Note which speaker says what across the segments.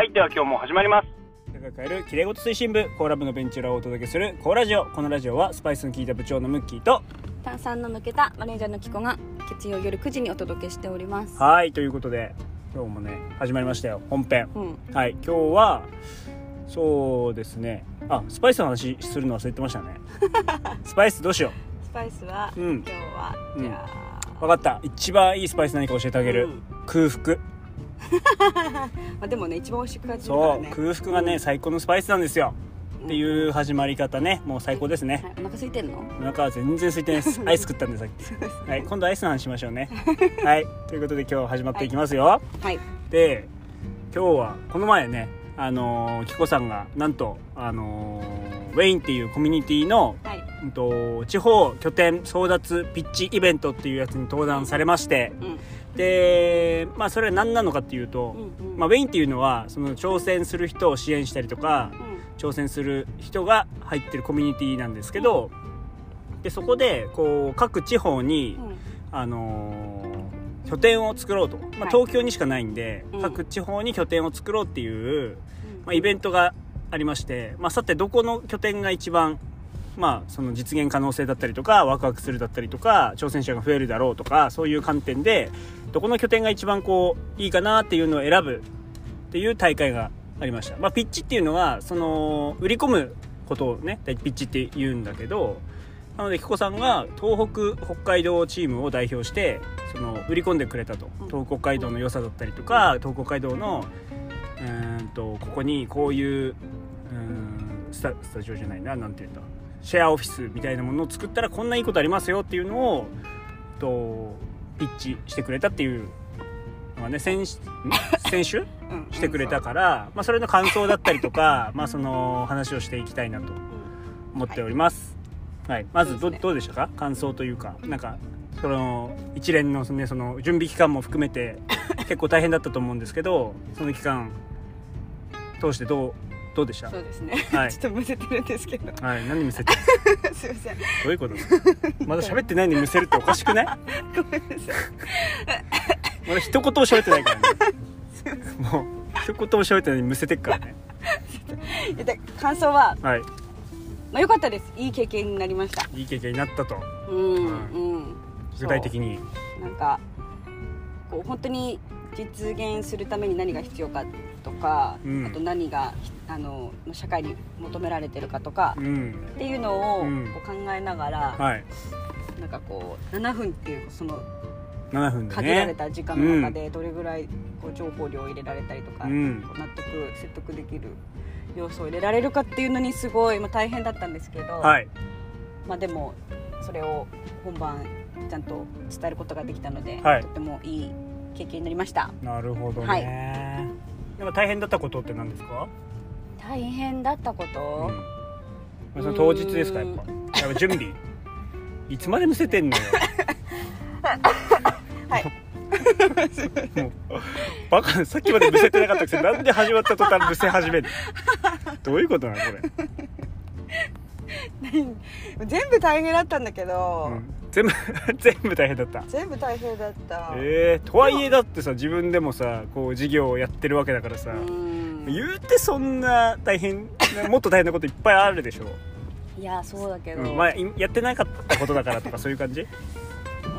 Speaker 1: はい、では今日も始まります。
Speaker 2: が変えるきれいごと推進部コーラ部のベンチュラをお届けするコーラジオ。このラジオはスパイスの効いた部長のムッキーと
Speaker 3: 炭酸の抜けたマネージャーのキコが月曜夜9時にお届けしております。
Speaker 2: はいということで今日もね始まりましたよ。本編。
Speaker 3: うん。
Speaker 2: はい今日はそうですね。あスパイスの話するの忘れてましたね。スパイスどうしよ
Speaker 3: スパイスは、
Speaker 2: うん。
Speaker 3: 今日は
Speaker 2: うん
Speaker 3: じゃ
Speaker 2: う分かった。一番いいスパイス何か教えてあげる、
Speaker 3: うん。
Speaker 2: 空腹。
Speaker 3: あ、まあ、でもね一番美味しく感じるから
Speaker 2: そう
Speaker 3: ね
Speaker 2: 空腹がね、最高のスパイスなんですよ、っていう始まり方ね。もう最高ですね、
Speaker 3: はい、お腹空いてんの？
Speaker 2: お腹は全然空いてないです。アイス食ったんでさっき。はい今度アイスの話しましょうね。はい。ということで今日始まっていきますよ、
Speaker 3: はい。
Speaker 2: で今日はこの前ねあのーキコさんがなんとあのーウェインっていうコミュニティの
Speaker 3: はい。
Speaker 2: うんと地方拠点争奪ピッチイベントっていうやつに登壇されまして
Speaker 3: うん
Speaker 2: でまあそれは何なのかっていうと、
Speaker 3: うんうん
Speaker 2: まあ、ウェインっていうのはその挑戦する人を支援したりとか
Speaker 3: うん。
Speaker 2: 挑戦する人が入ってるコミュニティなんですけど、でそこでこう各地方に、
Speaker 3: うん。
Speaker 2: あのー拠点を作ろうと、まあ、
Speaker 3: はい。
Speaker 2: 東京にしかないんで、
Speaker 3: うん。
Speaker 2: 各地方に拠点を作ろうっていう、
Speaker 3: うん。
Speaker 2: まあ、イベントがありまして、まあ、さてどこの拠点が一番、まあ、その実現可能性だったりとかワクワクするだったりとか挑戦者が増えるだろうとかそういう観点でどこの拠点が一番こういいかなっていうのを選ぶっていう大会がありました、まあ、ピッチっていうのはその売り込むことをねピッチって言うんだけどなのでキコさんが東北北海道チームを代表してその売り込んでくれたと。東北北海道の良さだったりとか東北北海道のうんとここにこういううんスタスタジオじゃないななんていうんだシェアオフィスみたいなものを作ったらこんないいことありますよっていうのをとピッチしてくれたっていうのがね先ん先週？
Speaker 3: う ん
Speaker 2: してくれたから、まあ、それの感想だったりとか、まあ、その話をしていきたいなと思っております、はい。まずど,、
Speaker 3: そう
Speaker 2: どうでしたか？感想というかなんかその一連の,、ね、その準備期間も含めて結構大変だったと思うんですけどその期間通してどうどうでした？
Speaker 3: そうですね、
Speaker 2: はい。
Speaker 3: ちょっとむせてるんですけど。
Speaker 2: はい。何見せて
Speaker 3: すいません。
Speaker 2: どういうこと？ですかまだ喋ってないのに見せるっておかしくない？
Speaker 3: ごめんなさい。
Speaker 2: まだ一言も喋ってないからね。もう一言も喋ってないのにむせてっからね。
Speaker 3: で感想は、
Speaker 2: はい。
Speaker 3: まあ、良かったです。いい経験になりました。
Speaker 2: いい経験になったと。
Speaker 3: うん
Speaker 2: はい。
Speaker 3: うん。
Speaker 2: 具体的に。
Speaker 3: なんかこう本当に実現するために何が必要かとか、
Speaker 2: うん。
Speaker 3: あと何があの社会に求められてるかとか
Speaker 2: うん。
Speaker 3: っていうのを
Speaker 2: うん。
Speaker 3: こう考えながら、
Speaker 2: はい。
Speaker 3: なんかこう7分っていうその
Speaker 2: 7分
Speaker 3: 限られた時間の中でどれぐらいこう情報量を入れられたりとか、納得説得できる要素を入れられるかっていうのにすごい、まあ、大変だったんですけど、
Speaker 2: はい。
Speaker 3: まあ、でもそれを本番ちゃんと伝えることができたので、
Speaker 2: はい。
Speaker 3: とてもいい経験になりました。
Speaker 2: なるほどね、
Speaker 3: はい。
Speaker 2: でも大変だったことって何ですか、
Speaker 3: 大変だったこと、
Speaker 2: うん。まあ、その当日ですかやっぱ。やっぱ準備。いつまでむせてんのよ。
Speaker 3: はい。
Speaker 2: もうバカさっきまでむせてなかったくせになんで始まった途端むせ始めるの？どういうことなのこれ、
Speaker 3: 全部大変だったんだけど、
Speaker 2: うん全部 全部大変だった。
Speaker 3: 全部大変だった。
Speaker 2: えー、とはいえだってさ自分でもさこう事業をやってるわけだからさ、
Speaker 3: うん。
Speaker 2: 言うてそんな大変 もっと大変なこといっぱいあるでしょ、
Speaker 3: いやそうだけど、
Speaker 2: うんまあ、いやってなかったことだからとかそういう感じ？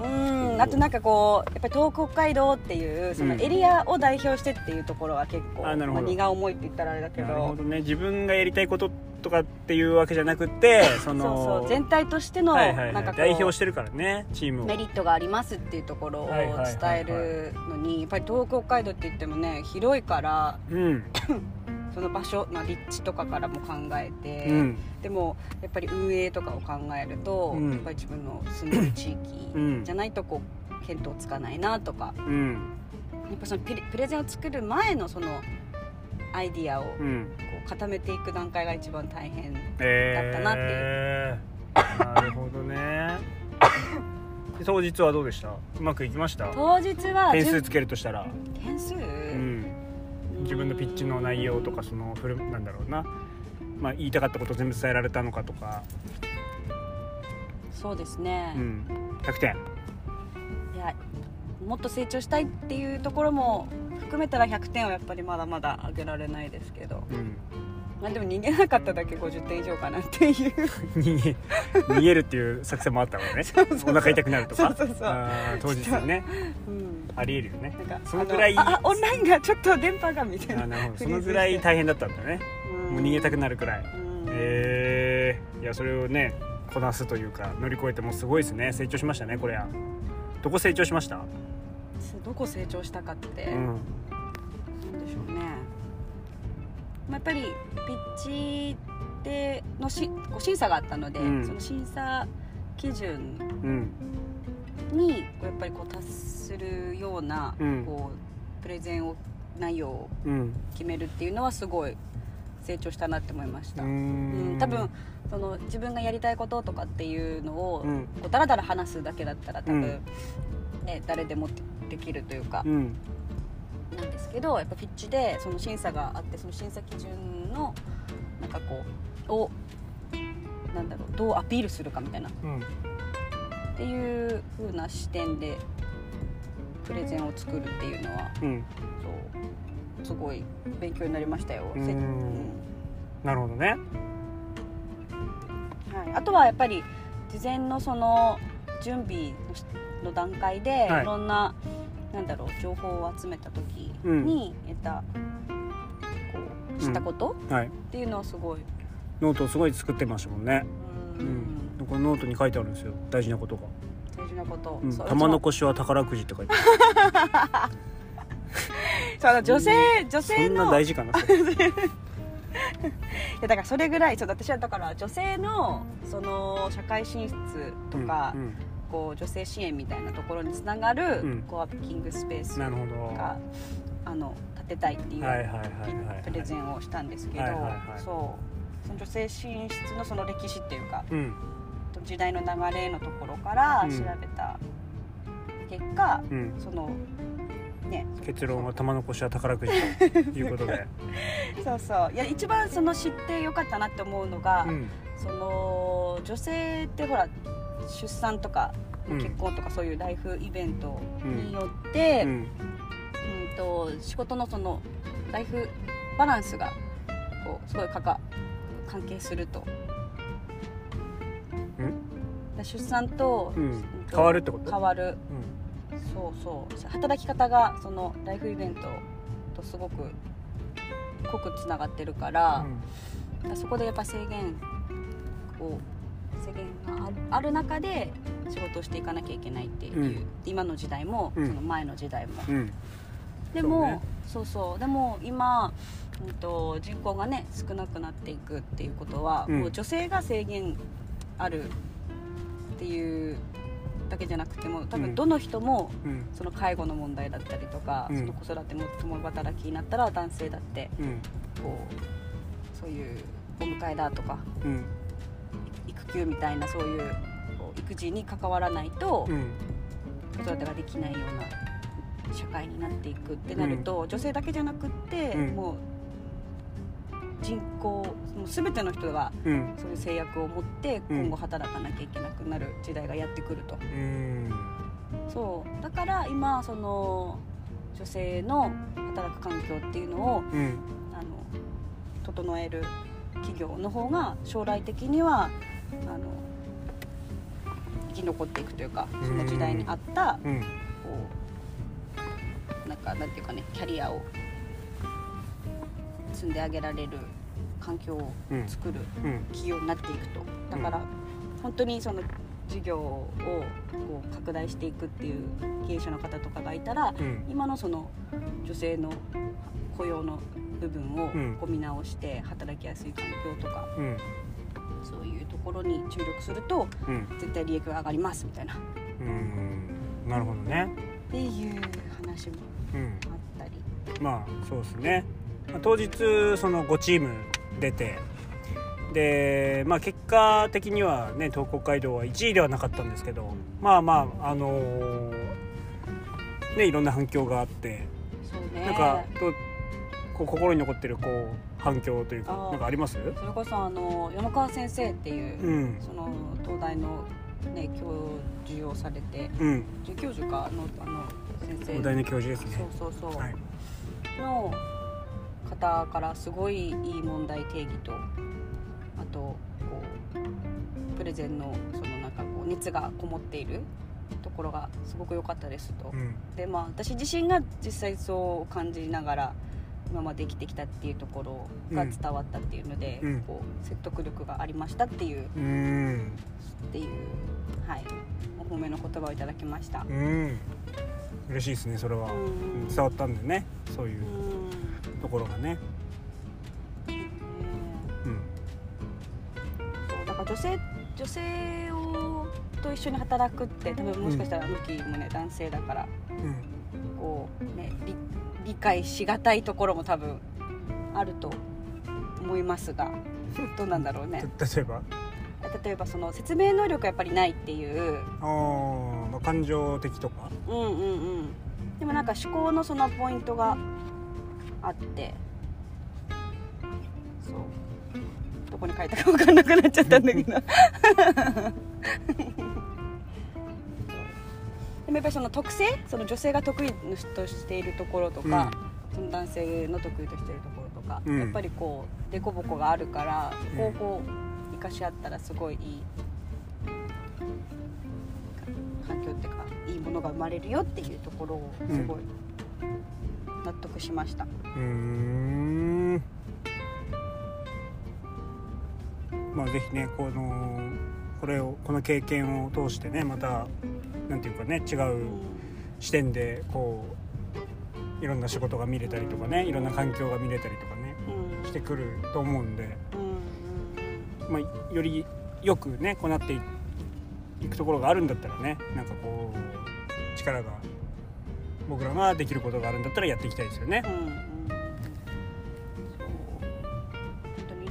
Speaker 3: うん。あとなんかこうやっぱり東北北海道っていうその
Speaker 2: うん。
Speaker 3: エリアを代表してっていうところは結構、
Speaker 2: あなるほど。
Speaker 3: まあ、荷が重いって言ったらあれだけど。
Speaker 2: なるほどね。自分がやりたいこととかっていうわけじゃなくて その
Speaker 3: そうそう。全体としての、
Speaker 2: はいはいはい。
Speaker 3: なんか
Speaker 2: 代表してるからねチームを。
Speaker 3: メリットがありますっていうところを
Speaker 2: はいはいはい。
Speaker 3: 伝えるのにやっぱり東北北海道って言ってもね広いから
Speaker 2: うん
Speaker 3: その場所、まあ、立地とかからも考えて、
Speaker 2: うん。
Speaker 3: でもやっぱり運営とかを考えると、
Speaker 2: うん。
Speaker 3: やっぱり自分の住んでる地
Speaker 2: うん
Speaker 3: 域じゃないとこう見当つかないなとか。
Speaker 2: うん。
Speaker 3: やっぱそのプレゼンを作る前のそのアイディアをこ
Speaker 2: う
Speaker 3: 固めていく段階が一番大変
Speaker 2: えー、
Speaker 3: だったなっていう。
Speaker 2: なるほどね。で 当日はどうでした？うまくいきました？
Speaker 3: 当日は順
Speaker 2: 点数つけるとしたら、
Speaker 3: 点数、
Speaker 2: うん、自分のピッチの内容とかそのフルなんだろうな、まあ、言いたかったこと全部伝えられたのかとか、
Speaker 3: そうですね、
Speaker 2: うん、100点。
Speaker 3: いやもっと成長したいっていうところも含めたら100点はやっぱりまだまだ上げられないですけど。
Speaker 2: うん。
Speaker 3: まあでも逃げなかっただけ50点以上かなっていう。
Speaker 2: 逃げ逃げるっていう作戦もあったのね。お腹痛くなるとか。
Speaker 3: そうそうそう。
Speaker 2: あー当日にね。
Speaker 3: うん
Speaker 2: ありえるよね。
Speaker 3: なんか
Speaker 2: そのぐらい
Speaker 3: あオンラインがちょっと電波がみたいな
Speaker 2: あなそのぐらい大変だったんだね。
Speaker 3: うん。
Speaker 2: もう逃げたくなるくらい。
Speaker 3: うん。
Speaker 2: えー、いやそれをねこなすというか乗り越えてもすごいですね。成長しましたねこれはどこ成長しました？
Speaker 3: どこ成長したかって、
Speaker 2: うん。
Speaker 3: なんでしょうね、まあ、やっぱりピッチでのし審査があったので、
Speaker 2: うん。
Speaker 3: その審査基準
Speaker 2: うん
Speaker 3: にやっぱりこう達するような、
Speaker 2: うん。
Speaker 3: こうプレゼンを内容を
Speaker 2: うん。
Speaker 3: 決めるっていうのはすごい成長したなって思いました、
Speaker 2: う
Speaker 3: うん
Speaker 2: ん
Speaker 3: 多分その自分がやりたいこととかっていうのを、
Speaker 2: うん。
Speaker 3: こうだらだら話すだけだったら多分、
Speaker 2: うん。
Speaker 3: ね、誰でもできるというか、
Speaker 2: うん。
Speaker 3: なんですけどやっぱピッチでその審査があってその審査基準のなんかこうをなんだろうどうアピールするかみたいな。っ
Speaker 2: うん
Speaker 3: ていう風な視点でプレゼンを作るっていうのは
Speaker 2: うん。
Speaker 3: そうすごい勉強になりましたよ。
Speaker 2: うん。
Speaker 3: せ
Speaker 2: なるほどね。
Speaker 3: はい、あとはやっぱり事前のその準備の段階で
Speaker 2: はい。
Speaker 3: いろんな、なんだろう情報を集めた時に得た、こう知ったこと、
Speaker 2: はい。
Speaker 3: っていうのはすごい、
Speaker 2: ノートをすごい作ってましたもんね。
Speaker 3: う
Speaker 2: うんんこのノートに書いてあるんですよ。大事なことが。
Speaker 3: 大事なこと、
Speaker 2: うん。
Speaker 3: そう。
Speaker 2: 玉残しは宝くじって書いてある。
Speaker 3: その女性女性
Speaker 2: そんな
Speaker 3: のい
Speaker 2: 大事かなそれ。
Speaker 3: やだからそれぐらい。そう私はだから女性のその社会進出とか、
Speaker 2: うん
Speaker 3: こう女性支援みたいなところにつながる、
Speaker 2: うん。
Speaker 3: コワーキングスペース
Speaker 2: うんなるほど。
Speaker 3: があの建てたいっていう、
Speaker 2: はいはいはいはい。
Speaker 3: プレゼンをしたんですけど、
Speaker 2: はいはいはい。
Speaker 3: そう。その女性進出のその歴史っていうか
Speaker 2: うん
Speaker 3: 時代の流れのところから
Speaker 2: うん。
Speaker 3: 調べた結果、
Speaker 2: うん。
Speaker 3: そのね。
Speaker 2: 結論は玉残しは宝くじということで。
Speaker 3: そうそう。いや一番その知ってよかったなって思うのが、
Speaker 2: うん。
Speaker 3: その女性ってほら出産とか
Speaker 2: うん
Speaker 3: 結婚とかそういうライフイベントによって、うん。
Speaker 2: うん
Speaker 3: と仕事のそのライフバランスがこうすごいかか関係すると。出産と、
Speaker 2: うん。
Speaker 3: と
Speaker 2: 変わるってこと？
Speaker 3: 変わる。
Speaker 2: うん。
Speaker 3: そうそう。働き方がそのライフイベントとすごく濃くつながってるから、そこでやっぱ制限を制限がある中で仕事をしていかなきゃいけないっていう、
Speaker 2: うん。
Speaker 3: 今の時代も、
Speaker 2: うん。
Speaker 3: その前の時代も、
Speaker 2: うん。
Speaker 3: でも
Speaker 2: そうね。
Speaker 3: そう,、そうでも今、うん、と人口がね少なくなっていくっていうことは、
Speaker 2: うん
Speaker 3: もう女性が制限あるっていうだけじゃなくても多
Speaker 2: うん。
Speaker 3: 分どの人も、
Speaker 2: うん。
Speaker 3: その介護の問題だったりとか、
Speaker 2: うん。
Speaker 3: その子育ても共働きになったら男性だって
Speaker 2: うん。
Speaker 3: こうそういうお迎えだとか
Speaker 2: うん。
Speaker 3: 育休みたいなそういう育児に関わらないと
Speaker 2: うん。
Speaker 3: 子育てができないような社会になっていくってなると、女性だけじゃなくって、
Speaker 2: うん。
Speaker 3: もう人口もう全ての人が
Speaker 2: うん。
Speaker 3: そういう制約を持って
Speaker 2: うん。
Speaker 3: 今後働かなきゃいけなくなる時代がやってくると、
Speaker 2: うん。
Speaker 3: そう。だから今その女性の働く環境っていうのを
Speaker 2: うん。
Speaker 3: あの整える企業の方が将来的にはあの生き残っていくというかその時代に合った
Speaker 2: うん。
Speaker 3: こうなんかなんていうかねキャリアを積んであげられる環境を
Speaker 2: うん
Speaker 3: 作る
Speaker 2: うん。
Speaker 3: 企業になっていくと。だから本当にその事業をこう拡大していくっていう経営者の方とかがいたら
Speaker 2: うん。
Speaker 3: 今のその女性の雇用の部分を
Speaker 2: うん。
Speaker 3: こう見直して働きやすい環境とか
Speaker 2: うん。
Speaker 3: そういうところに注力すると
Speaker 2: うん。
Speaker 3: 絶対利益が上がりますみたいな。っ
Speaker 2: うん。なるほどね。
Speaker 3: ていう話も
Speaker 2: うん
Speaker 3: あったり。
Speaker 2: まあそうですね。まあ当日その5チーム出てでまあ結果的にはね東北海道は1位ではなかったんですけどまあまああのーねいろんな反響があって
Speaker 3: ね。
Speaker 2: なんかどうこう心に残ってるこう反響というかなんかあります？
Speaker 3: それこそあの山川先生っていう、
Speaker 2: うん。
Speaker 3: その東大の、ね、教授をされて
Speaker 2: うん。
Speaker 3: 准教授か？のあの先生。
Speaker 2: 東大の教授ですね。
Speaker 3: そうそうそう、
Speaker 2: はい。
Speaker 3: の方からすごいいい問題定義とあとこうプレゼンのそのなんかこう熱がこもっているところがすごく良かったですと、
Speaker 2: うん。
Speaker 3: でまあ私自身が実際そう感じながら今まで生きてきたっていうところが伝わったっていうので、
Speaker 2: うん。
Speaker 3: こう説得力がありましたっていう
Speaker 2: うん。
Speaker 3: っていうはいお褒めの言葉をいただきました。
Speaker 2: うん。嬉しいですねそれは。
Speaker 3: うん。
Speaker 2: 伝わったんでねそういう。
Speaker 3: うん
Speaker 2: ところがね。うん。
Speaker 3: そうだから女性女性をと一緒に働くって多分もしかしたら向きもね男性だから
Speaker 2: うん。
Speaker 3: こうね理理解しがたいところも多分あると思いますが どうなんだろうね。
Speaker 2: た 例えば？
Speaker 3: 例えばその説明能力がやっぱりないっていう。
Speaker 2: あー、まあ感情的とか？
Speaker 3: うんうんうん。でもなんか思考のそのポイントがあって。そう。どこに書いたか分かんなくなっちゃったんだけど。でもやっぱりその特性？その女性が得意としているところとか、その男性の得意としているところとか、
Speaker 2: うん。
Speaker 3: やっぱりこう凸凹があるからそこをこう生かし合ったらすごいいい環境っていうかいいものが生まれるよっていうところをすごい納得しました。
Speaker 2: うーん。まあぜひねこのこれをこの経験を通してねまたなんていうかね違う視点でこういろんな仕事が見れたりとかねいろんな環境が見れたりとかね
Speaker 3: うん。
Speaker 2: してくると思うんで、
Speaker 3: うん
Speaker 2: まあ、よりよくねこうなっていいくところがあるんだったらねなんかこう力が僕らができることがあるんだったらやっていきたいですよね。
Speaker 3: う。ん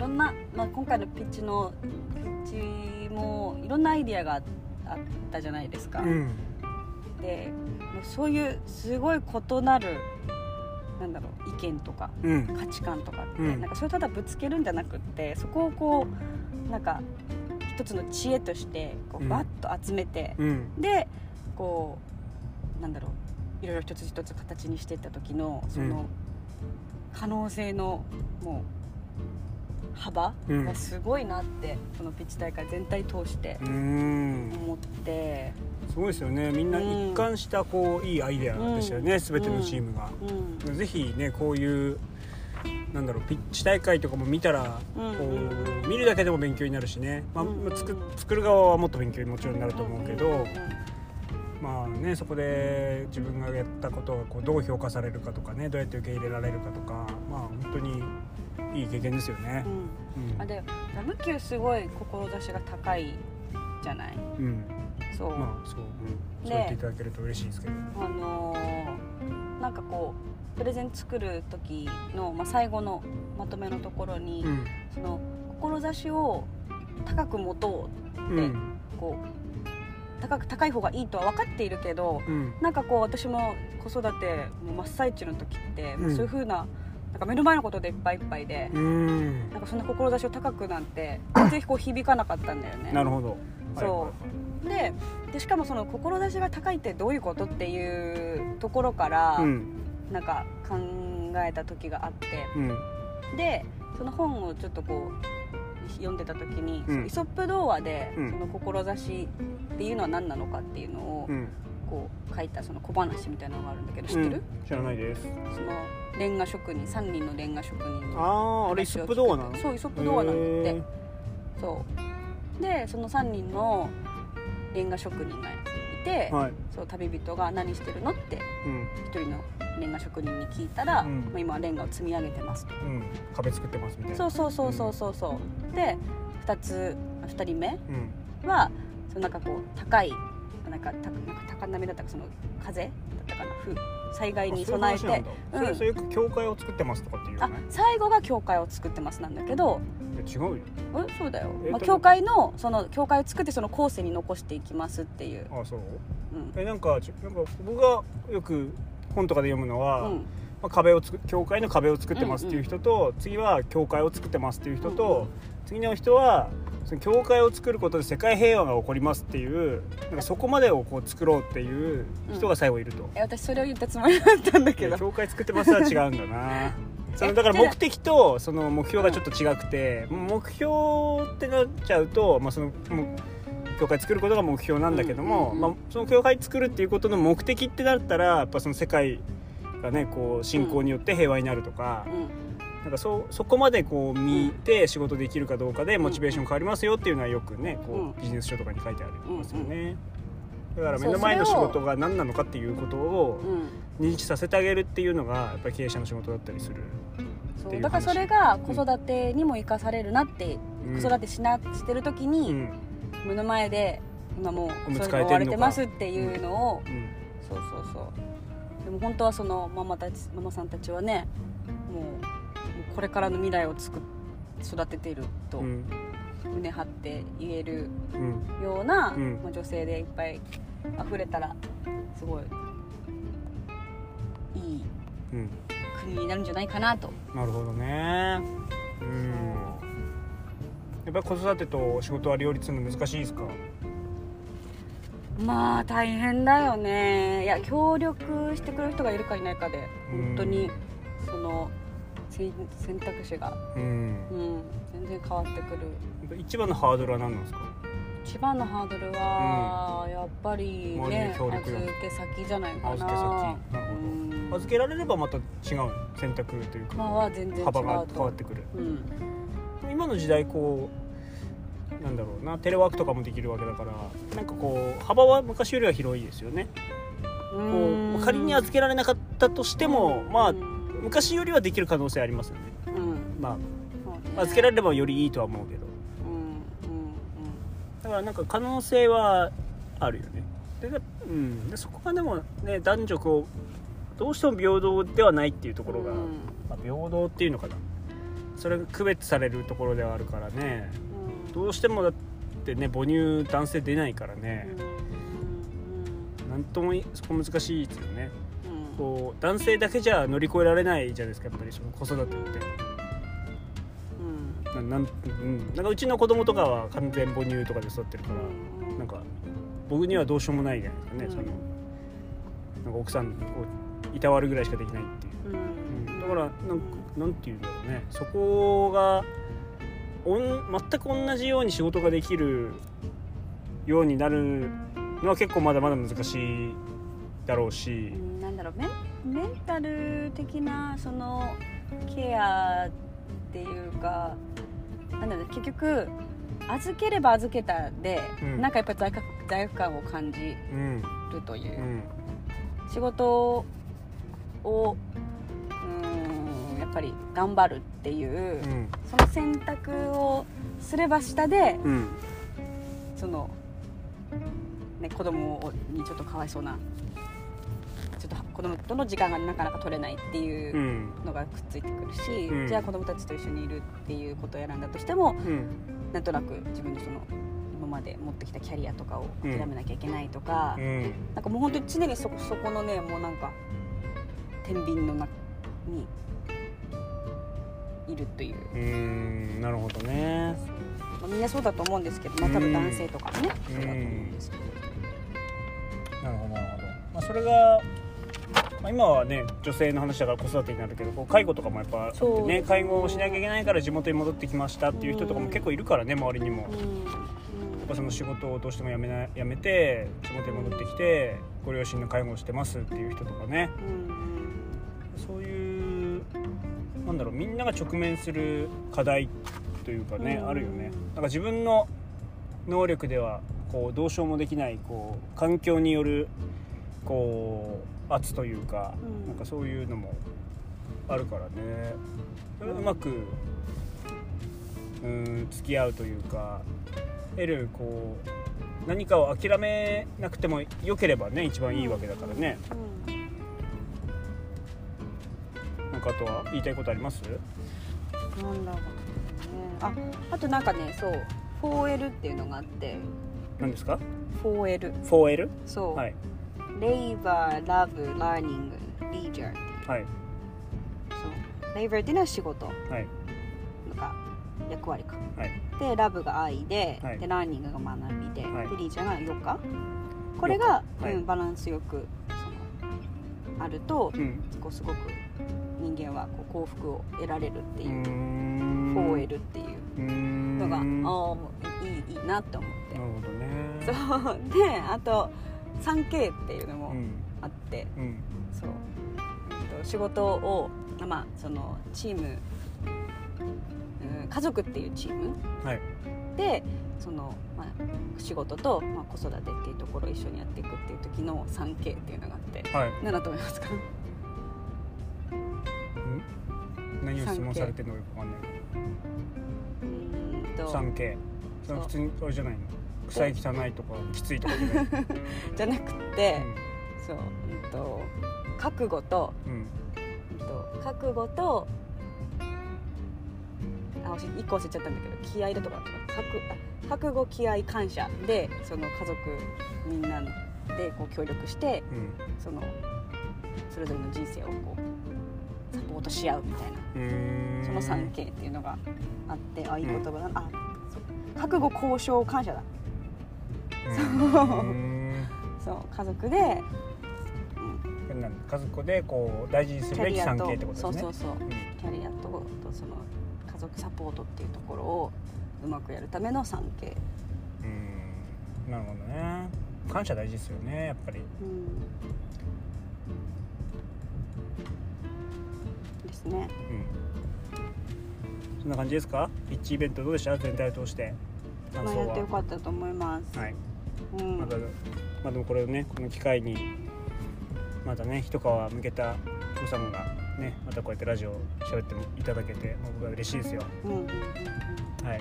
Speaker 3: ろんな、まあ、今回のピッチのピッチもいろんなアイディアがああったじゃないですか。
Speaker 2: うん。
Speaker 3: でもうそういうすごい異なるなんだろう意見とか
Speaker 2: うん。
Speaker 3: 価値観とかって、
Speaker 2: うん。
Speaker 3: なんかそれをただぶつけるんじゃなくってそこをこうなんか一つの知恵としてこ
Speaker 2: う
Speaker 3: うん。バッと集めて、
Speaker 2: うん。
Speaker 3: でこうなんだろういろいろ一つ一つ形にしていった時のその可能性のもう幅
Speaker 2: うん。
Speaker 3: がすごいなって、このピッチ大会全体通して思って、
Speaker 2: すごいですよね。みんな一貫したこういいアイデアでしたよね、
Speaker 3: うん。
Speaker 2: 全てのチームが、
Speaker 3: うん。
Speaker 2: ぜひねこういうなんだろうピッチ大会とかも見たら、
Speaker 3: うん。
Speaker 2: こう見るだけでも勉強になるしね、まあ
Speaker 3: うん。
Speaker 2: 作作る側はもっと勉強にもちろんなると思うけど、
Speaker 3: ん。ん。
Speaker 2: まあねそこで自分がやったことがこうどう評価されるかとかねどうやって受け入れられるかとかまあ本当にいい経験ですよね。
Speaker 3: う。ん。
Speaker 2: うん。
Speaker 3: あでラムキューすごい志が高いじゃない？
Speaker 2: うん。
Speaker 3: そう、
Speaker 2: まあそう、うん、
Speaker 3: ね。
Speaker 2: そう言っていただけると嬉しいですけど。
Speaker 3: あのーなんかこうプレゼン作る時の、まあ、最後のまとめのところに、
Speaker 2: うん。
Speaker 3: その志を高く持とう
Speaker 2: うん。
Speaker 3: こう高く高い方がいいとは分かっているけど
Speaker 2: うん。
Speaker 3: なんかこう私も子育ての真っ最中の時って、
Speaker 2: うん。
Speaker 3: そういう風ななんか目の前のことでいっぱいいっぱいで、
Speaker 2: うん。
Speaker 3: なんかそんな志を高くなんて全然こう響かなかったんだよね。
Speaker 2: なるほど。
Speaker 3: そう。ででしかもその志が高いってどういうことっていうところから、
Speaker 2: うん。
Speaker 3: なんか考えた時があって。
Speaker 2: うん。
Speaker 3: でその本をちょっとこう読んでた時に、
Speaker 2: うん。
Speaker 3: イソップ童話で、
Speaker 2: うん。
Speaker 3: その志っていうのは何なのかっていうのを、
Speaker 2: うん
Speaker 3: こう書いたその小話みたいなのがあるんだけど知ってる、
Speaker 2: うん知らないです。
Speaker 3: そのレンガ職人3人のレンガ職人の
Speaker 2: あああれイソップ童話なの？
Speaker 3: そうイソップ童話なんだって。
Speaker 2: へ
Speaker 3: そう。でその3人のレンガ職人がいて、
Speaker 2: ーはい。
Speaker 3: そう旅人が何してるのって
Speaker 2: うん。
Speaker 3: 一人のレンガ職人に聞いたら、
Speaker 2: うん。
Speaker 3: まあ、今はレンガを積み上げてますと。
Speaker 2: うん。壁作ってますみたいな。
Speaker 3: そうそうそうそうそうそう。で2つ2人目
Speaker 2: うん。
Speaker 3: はそのなんかこう高いなんかたなんか高波だったかその風だったかな風。災害に備えて。
Speaker 2: あそういうよく教会を作ってますとかっていうよ
Speaker 3: あ
Speaker 2: ね
Speaker 3: 最後が教会を作ってますなんだけど。
Speaker 2: 違うよ。
Speaker 3: えそうだよ。
Speaker 2: え、
Speaker 3: まあ、教会のその教会を作ってその後世に残していきますっていう、
Speaker 2: あそう。
Speaker 3: うん。
Speaker 2: えなんかなんか僕がよく本とかで読むのは、
Speaker 3: うん。
Speaker 2: まあ、壁をつく教会の壁を作ってますっていう人と、次は教会を作ってますっていう人と、
Speaker 3: うん。
Speaker 2: 次の人はその教会を作ることで世界平和が起こりますっていうなんかそこまでをこう作ろうっていう人が最後いると、
Speaker 3: え私それを言ったつもりだったんだけど。
Speaker 2: 教会作ってますは違うんだな。そのだから目的とその目標がちょっと違くて、目標ってなっちゃうと、まあ、その教会作ることが目標なんだけども、
Speaker 3: うんうんうん
Speaker 2: まあ、その教会作るっていうことの目的ってなったらやっぱその世界がねこう信仰によって平和になるとか、
Speaker 3: うん
Speaker 2: なんかそそこまでこう見て仕事できるかどうかでモチベーション変わりますよっていうのはよくねこう、
Speaker 3: うん。
Speaker 2: ビジネス書とかに書いてありますよね。だから目の前の仕事が何なのかっていうことを
Speaker 3: うん。
Speaker 2: 認知させてあげるっていうのがやっぱり経営者の仕事だったりする。っていう話。
Speaker 3: そう。だからそれが子育てにも生かされるなって、
Speaker 2: うん。
Speaker 3: 子育てしなしてる時に、
Speaker 2: うん。
Speaker 3: 目の前で今もうそれが追われてますっていうのを、
Speaker 2: うん。
Speaker 3: そうそうそう。でも本当はそのママたちママさんたちはねもうこれからの未来をつく育てていると
Speaker 2: うん。
Speaker 3: 胸張って言える
Speaker 2: うん
Speaker 3: ような、
Speaker 2: うん。
Speaker 3: まあ、女性でいっぱい溢れたらすごいいい
Speaker 2: うん。
Speaker 3: 国になるんじゃないかなと。
Speaker 2: なるほどね。うん。やっぱり子育てと仕事は両立するの難しいですか？
Speaker 3: まあ大変だよね。いや協力してくれる人がいるかいないかで
Speaker 2: うん
Speaker 3: 本当にその選選択肢が、
Speaker 2: うん。
Speaker 3: うん、全然変わってくる。
Speaker 2: 一番のハードルは何なんですか？
Speaker 3: 一番のハードルは、やっぱりね預け先じゃないかな。
Speaker 2: 預け先。なるほど。
Speaker 3: うん。
Speaker 2: 預けられればまた違う選択というか
Speaker 3: まあは全然
Speaker 2: 幅が変わってくる。
Speaker 3: うん。
Speaker 2: 今の時代こうなんだろうなテレワークとかもできるわけだからなんかこう幅は昔よりは広いですよね。こう仮に預けられなかったとしてもまあ
Speaker 3: うん
Speaker 2: 昔よりはできる可能性ありますよね。
Speaker 3: うん。
Speaker 2: ま
Speaker 3: そうね。
Speaker 2: あ預けられればよりいいとは思うけど。
Speaker 3: うんうん
Speaker 2: だからなんか可能性はあるよね。で,で、うん、でそこがでもね男女こうどうしても平等ではないっていうところが、
Speaker 3: うん。
Speaker 2: まあ、平等っていうのかな。それが区別されるところではあるからね。
Speaker 3: うん。
Speaker 2: どうしてもだってね母乳男性出ないからね、なんともいそこ難しいですよね。
Speaker 3: うん
Speaker 2: こう男性だけじゃ乗り越えられないじゃないですかやっぱりその子育てって。
Speaker 3: うん。
Speaker 2: ななん,、うん、なんかうちの子供とかは完全母乳とかで育ってるから、
Speaker 3: うん
Speaker 2: なんか僕にはどうしようもないじゃないですかね、
Speaker 3: うん。
Speaker 2: そのなんか奥さんをいたわるぐらいしかできないっていう、
Speaker 3: うん。
Speaker 2: うん。だからなんかなんていうんだろうね。そこがおん全く同じように仕事ができるようになるのは結構まだまだ難しいだろうし
Speaker 3: だろうメンメンタル的なそのケアっていうかなんだろう結局預ければ預けたで、
Speaker 2: うん。
Speaker 3: なんかやっぱり罪悪罪悪感を感じ
Speaker 2: うん
Speaker 3: るという。う、
Speaker 2: ん。
Speaker 3: 仕事をうんやっぱり頑張るっていう、
Speaker 2: うん。
Speaker 3: その選択をすれば下で
Speaker 2: うん。
Speaker 3: その、ね、子供にちょっとかわいそうな子供との時間がなかなか取れないっていううん。のがくっついてくるし、
Speaker 2: うん。
Speaker 3: じゃあ子供たちと一緒にいるっていうことを選んだとしても
Speaker 2: うん。
Speaker 3: なんとなく自分のその今まで持ってきたキャリアとかを
Speaker 2: うん。
Speaker 3: 諦めなきゃいけないとか、
Speaker 2: うん。
Speaker 3: なんかもう本当に常にそこそこのねもうなんか天秤の中にいるという、
Speaker 2: うん。なるほどね。
Speaker 3: まあ、みんなそうだと思うんですけど、まあ、多分男性とかもね、
Speaker 2: うん
Speaker 3: そうだと思うんですけど。
Speaker 2: なるほどなるほど、まあ、それが、まあ、今はね女性の話だから子育てになるけどこう介護とかもやっぱあってね介護をしなきゃいけないから地元に戻ってきましたっていう人とかも結構いるからね周りにも。やっ
Speaker 3: うん。
Speaker 2: ぱその仕事をどうしても辞めな辞めて地元に戻ってきてご両親の介護をしてますっていう人とかね。
Speaker 3: うん。
Speaker 2: そういうなんだろうみんなが直面する課題というかね、
Speaker 3: うん。
Speaker 2: あるよね。なんか自分の能力ではこうどうしようもできないこう環境によるこう圧というか、
Speaker 3: うん。
Speaker 2: なんかそういうのもあるからね。それをうまくうん付き合うというか得るこう何かを諦めなくても良ければね一番いいわけだからね、なんかあとは言いたいことあります？
Speaker 3: うんなんだろうね。ああとなんかねそう 4L っていうのがあって。
Speaker 2: 何ですか
Speaker 3: ？4L
Speaker 2: 4L?
Speaker 3: そう、
Speaker 2: はい
Speaker 3: Labor, Love, Learning, Leisure
Speaker 2: はい。
Speaker 3: そう。Labor っていうのは仕事。
Speaker 2: はい。
Speaker 3: とか役割か。
Speaker 2: はい。
Speaker 3: でラブが愛で,、
Speaker 2: はい。
Speaker 3: でラーニングが学びで、
Speaker 2: はい。
Speaker 3: でリーちゃんが余暇。これが、
Speaker 2: はい。
Speaker 3: うん、バランスよくそのあると、
Speaker 2: うん。
Speaker 3: こうすごく人間はこう幸福を得られるって
Speaker 2: う
Speaker 3: いう、
Speaker 2: ん。
Speaker 3: 4L っていう
Speaker 2: うーん。
Speaker 3: のが、ああいいいいなって思っ
Speaker 2: ほどね。
Speaker 3: て、そう。であと 3K っていうのも
Speaker 2: うん。
Speaker 3: あって、
Speaker 2: うん。
Speaker 3: そう。えっと仕事をまあそのチーム、うん、家族っていうチーム
Speaker 2: はい。
Speaker 3: でその、まあ、仕事と、まあ、子育てっていうところを一緒にやっていくっていう時の 3K っていうのがあって
Speaker 2: はい。
Speaker 3: 何だと思いますか？
Speaker 2: ん？何を質問されてるのかよくわかんない。う
Speaker 3: ーんと。
Speaker 2: 3K それ普通にあれじゃないの？臭い汚いとかきついとかじゃない
Speaker 3: じゃなくて、そう、うん、と覚悟と,、
Speaker 2: うん。うん
Speaker 3: うん、と覚悟とあ忘れ一個忘れちゃったんだけど気合だとか覚あ覚悟気合感謝でその家族みんなでこう協力して
Speaker 2: うん。
Speaker 3: そのそれぞれの人生をこうサポートし合うみたいなその 3K っていうのがあってあいい言葉だな、あそう。覚悟交渉感謝だ そう。家族で、
Speaker 2: 家族でこう大事にす
Speaker 3: キ
Speaker 2: るべき
Speaker 3: ャリアと
Speaker 2: 3K ってことですね。
Speaker 3: そうそうそう。
Speaker 2: うん。
Speaker 3: キャリアととその家族サポートっていうところをうまくやるための 3K、
Speaker 2: うん。なるほどね。感謝大事ですよねやっぱり。
Speaker 3: うん、ですね。
Speaker 2: うん。そんな感じですか？ピッチイベントどうでした？全体を通して。感想は。
Speaker 3: まあやってよかったと思います、
Speaker 2: はい
Speaker 3: うん。
Speaker 2: またまあでもこれをねこの機会にまたね一皮向けたおさんがねまたこうやってラジオ喋っていただけてもう僕は嬉しいですよ。
Speaker 3: うん
Speaker 2: はい。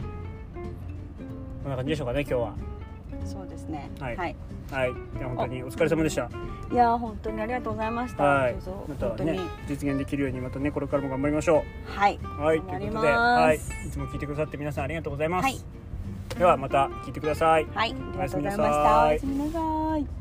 Speaker 2: こんな感じでしょうかね今日は。
Speaker 3: うんそうですね。
Speaker 2: はい。
Speaker 3: はい、
Speaker 2: はい。じゃあ本当にお疲れ様でした。
Speaker 3: いやー本当にありがとうございました。
Speaker 2: はい。またね実現できるようにまたねこれからも頑張りましょ
Speaker 3: はい、
Speaker 2: うはい。ということで、はい、いつも聞いてくださって皆さんありがとうございます、
Speaker 3: はい
Speaker 2: ではまた聞いてください
Speaker 3: はい、ありがとうございました。おやすみなさい。